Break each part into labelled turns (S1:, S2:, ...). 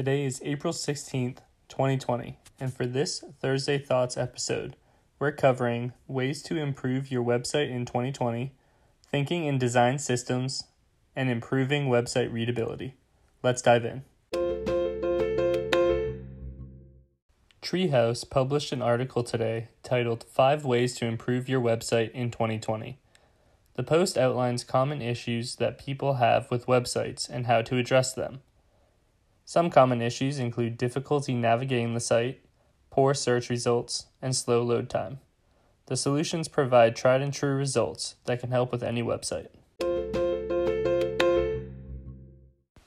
S1: Today is April 16th, 2020, and for this Thursday Thoughts episode, we're covering ways to improve your website in 2020, thinking in design systems, and improving website readability. Let's dive in. Treehouse published an article today titled Five Ways to Improve Your Website in 2020. The post outlines common issues that people have with websites and how to address them. Some common issues include difficulty navigating the site, poor search results, and slow load time. The solutions provide tried and true results that can help with any website.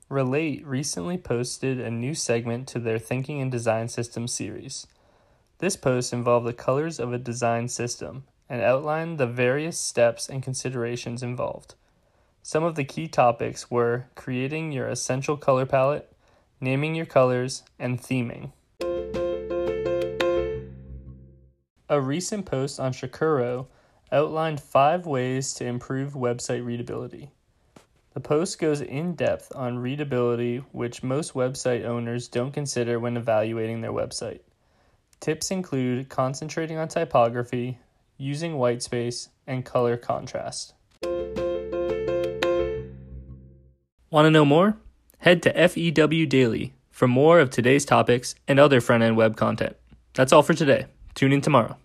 S1: Relate recently posted a new segment to their Thinking and Design Systems series. This post involved the colors of a design system and outlined the various steps and considerations involved. Some of the key topics were creating your essential color palette, naming your colors, and theming. A recent post on Shakuro outlined five ways to improve website readability. The post goes in depth on readability, which most website owners don't consider when evaluating their website. Tips include concentrating on typography, using whitespace, and color contrast. Want to know more? Head to FEW Daily for more of today's topics and other front end web content. That's all for today. Tune in tomorrow.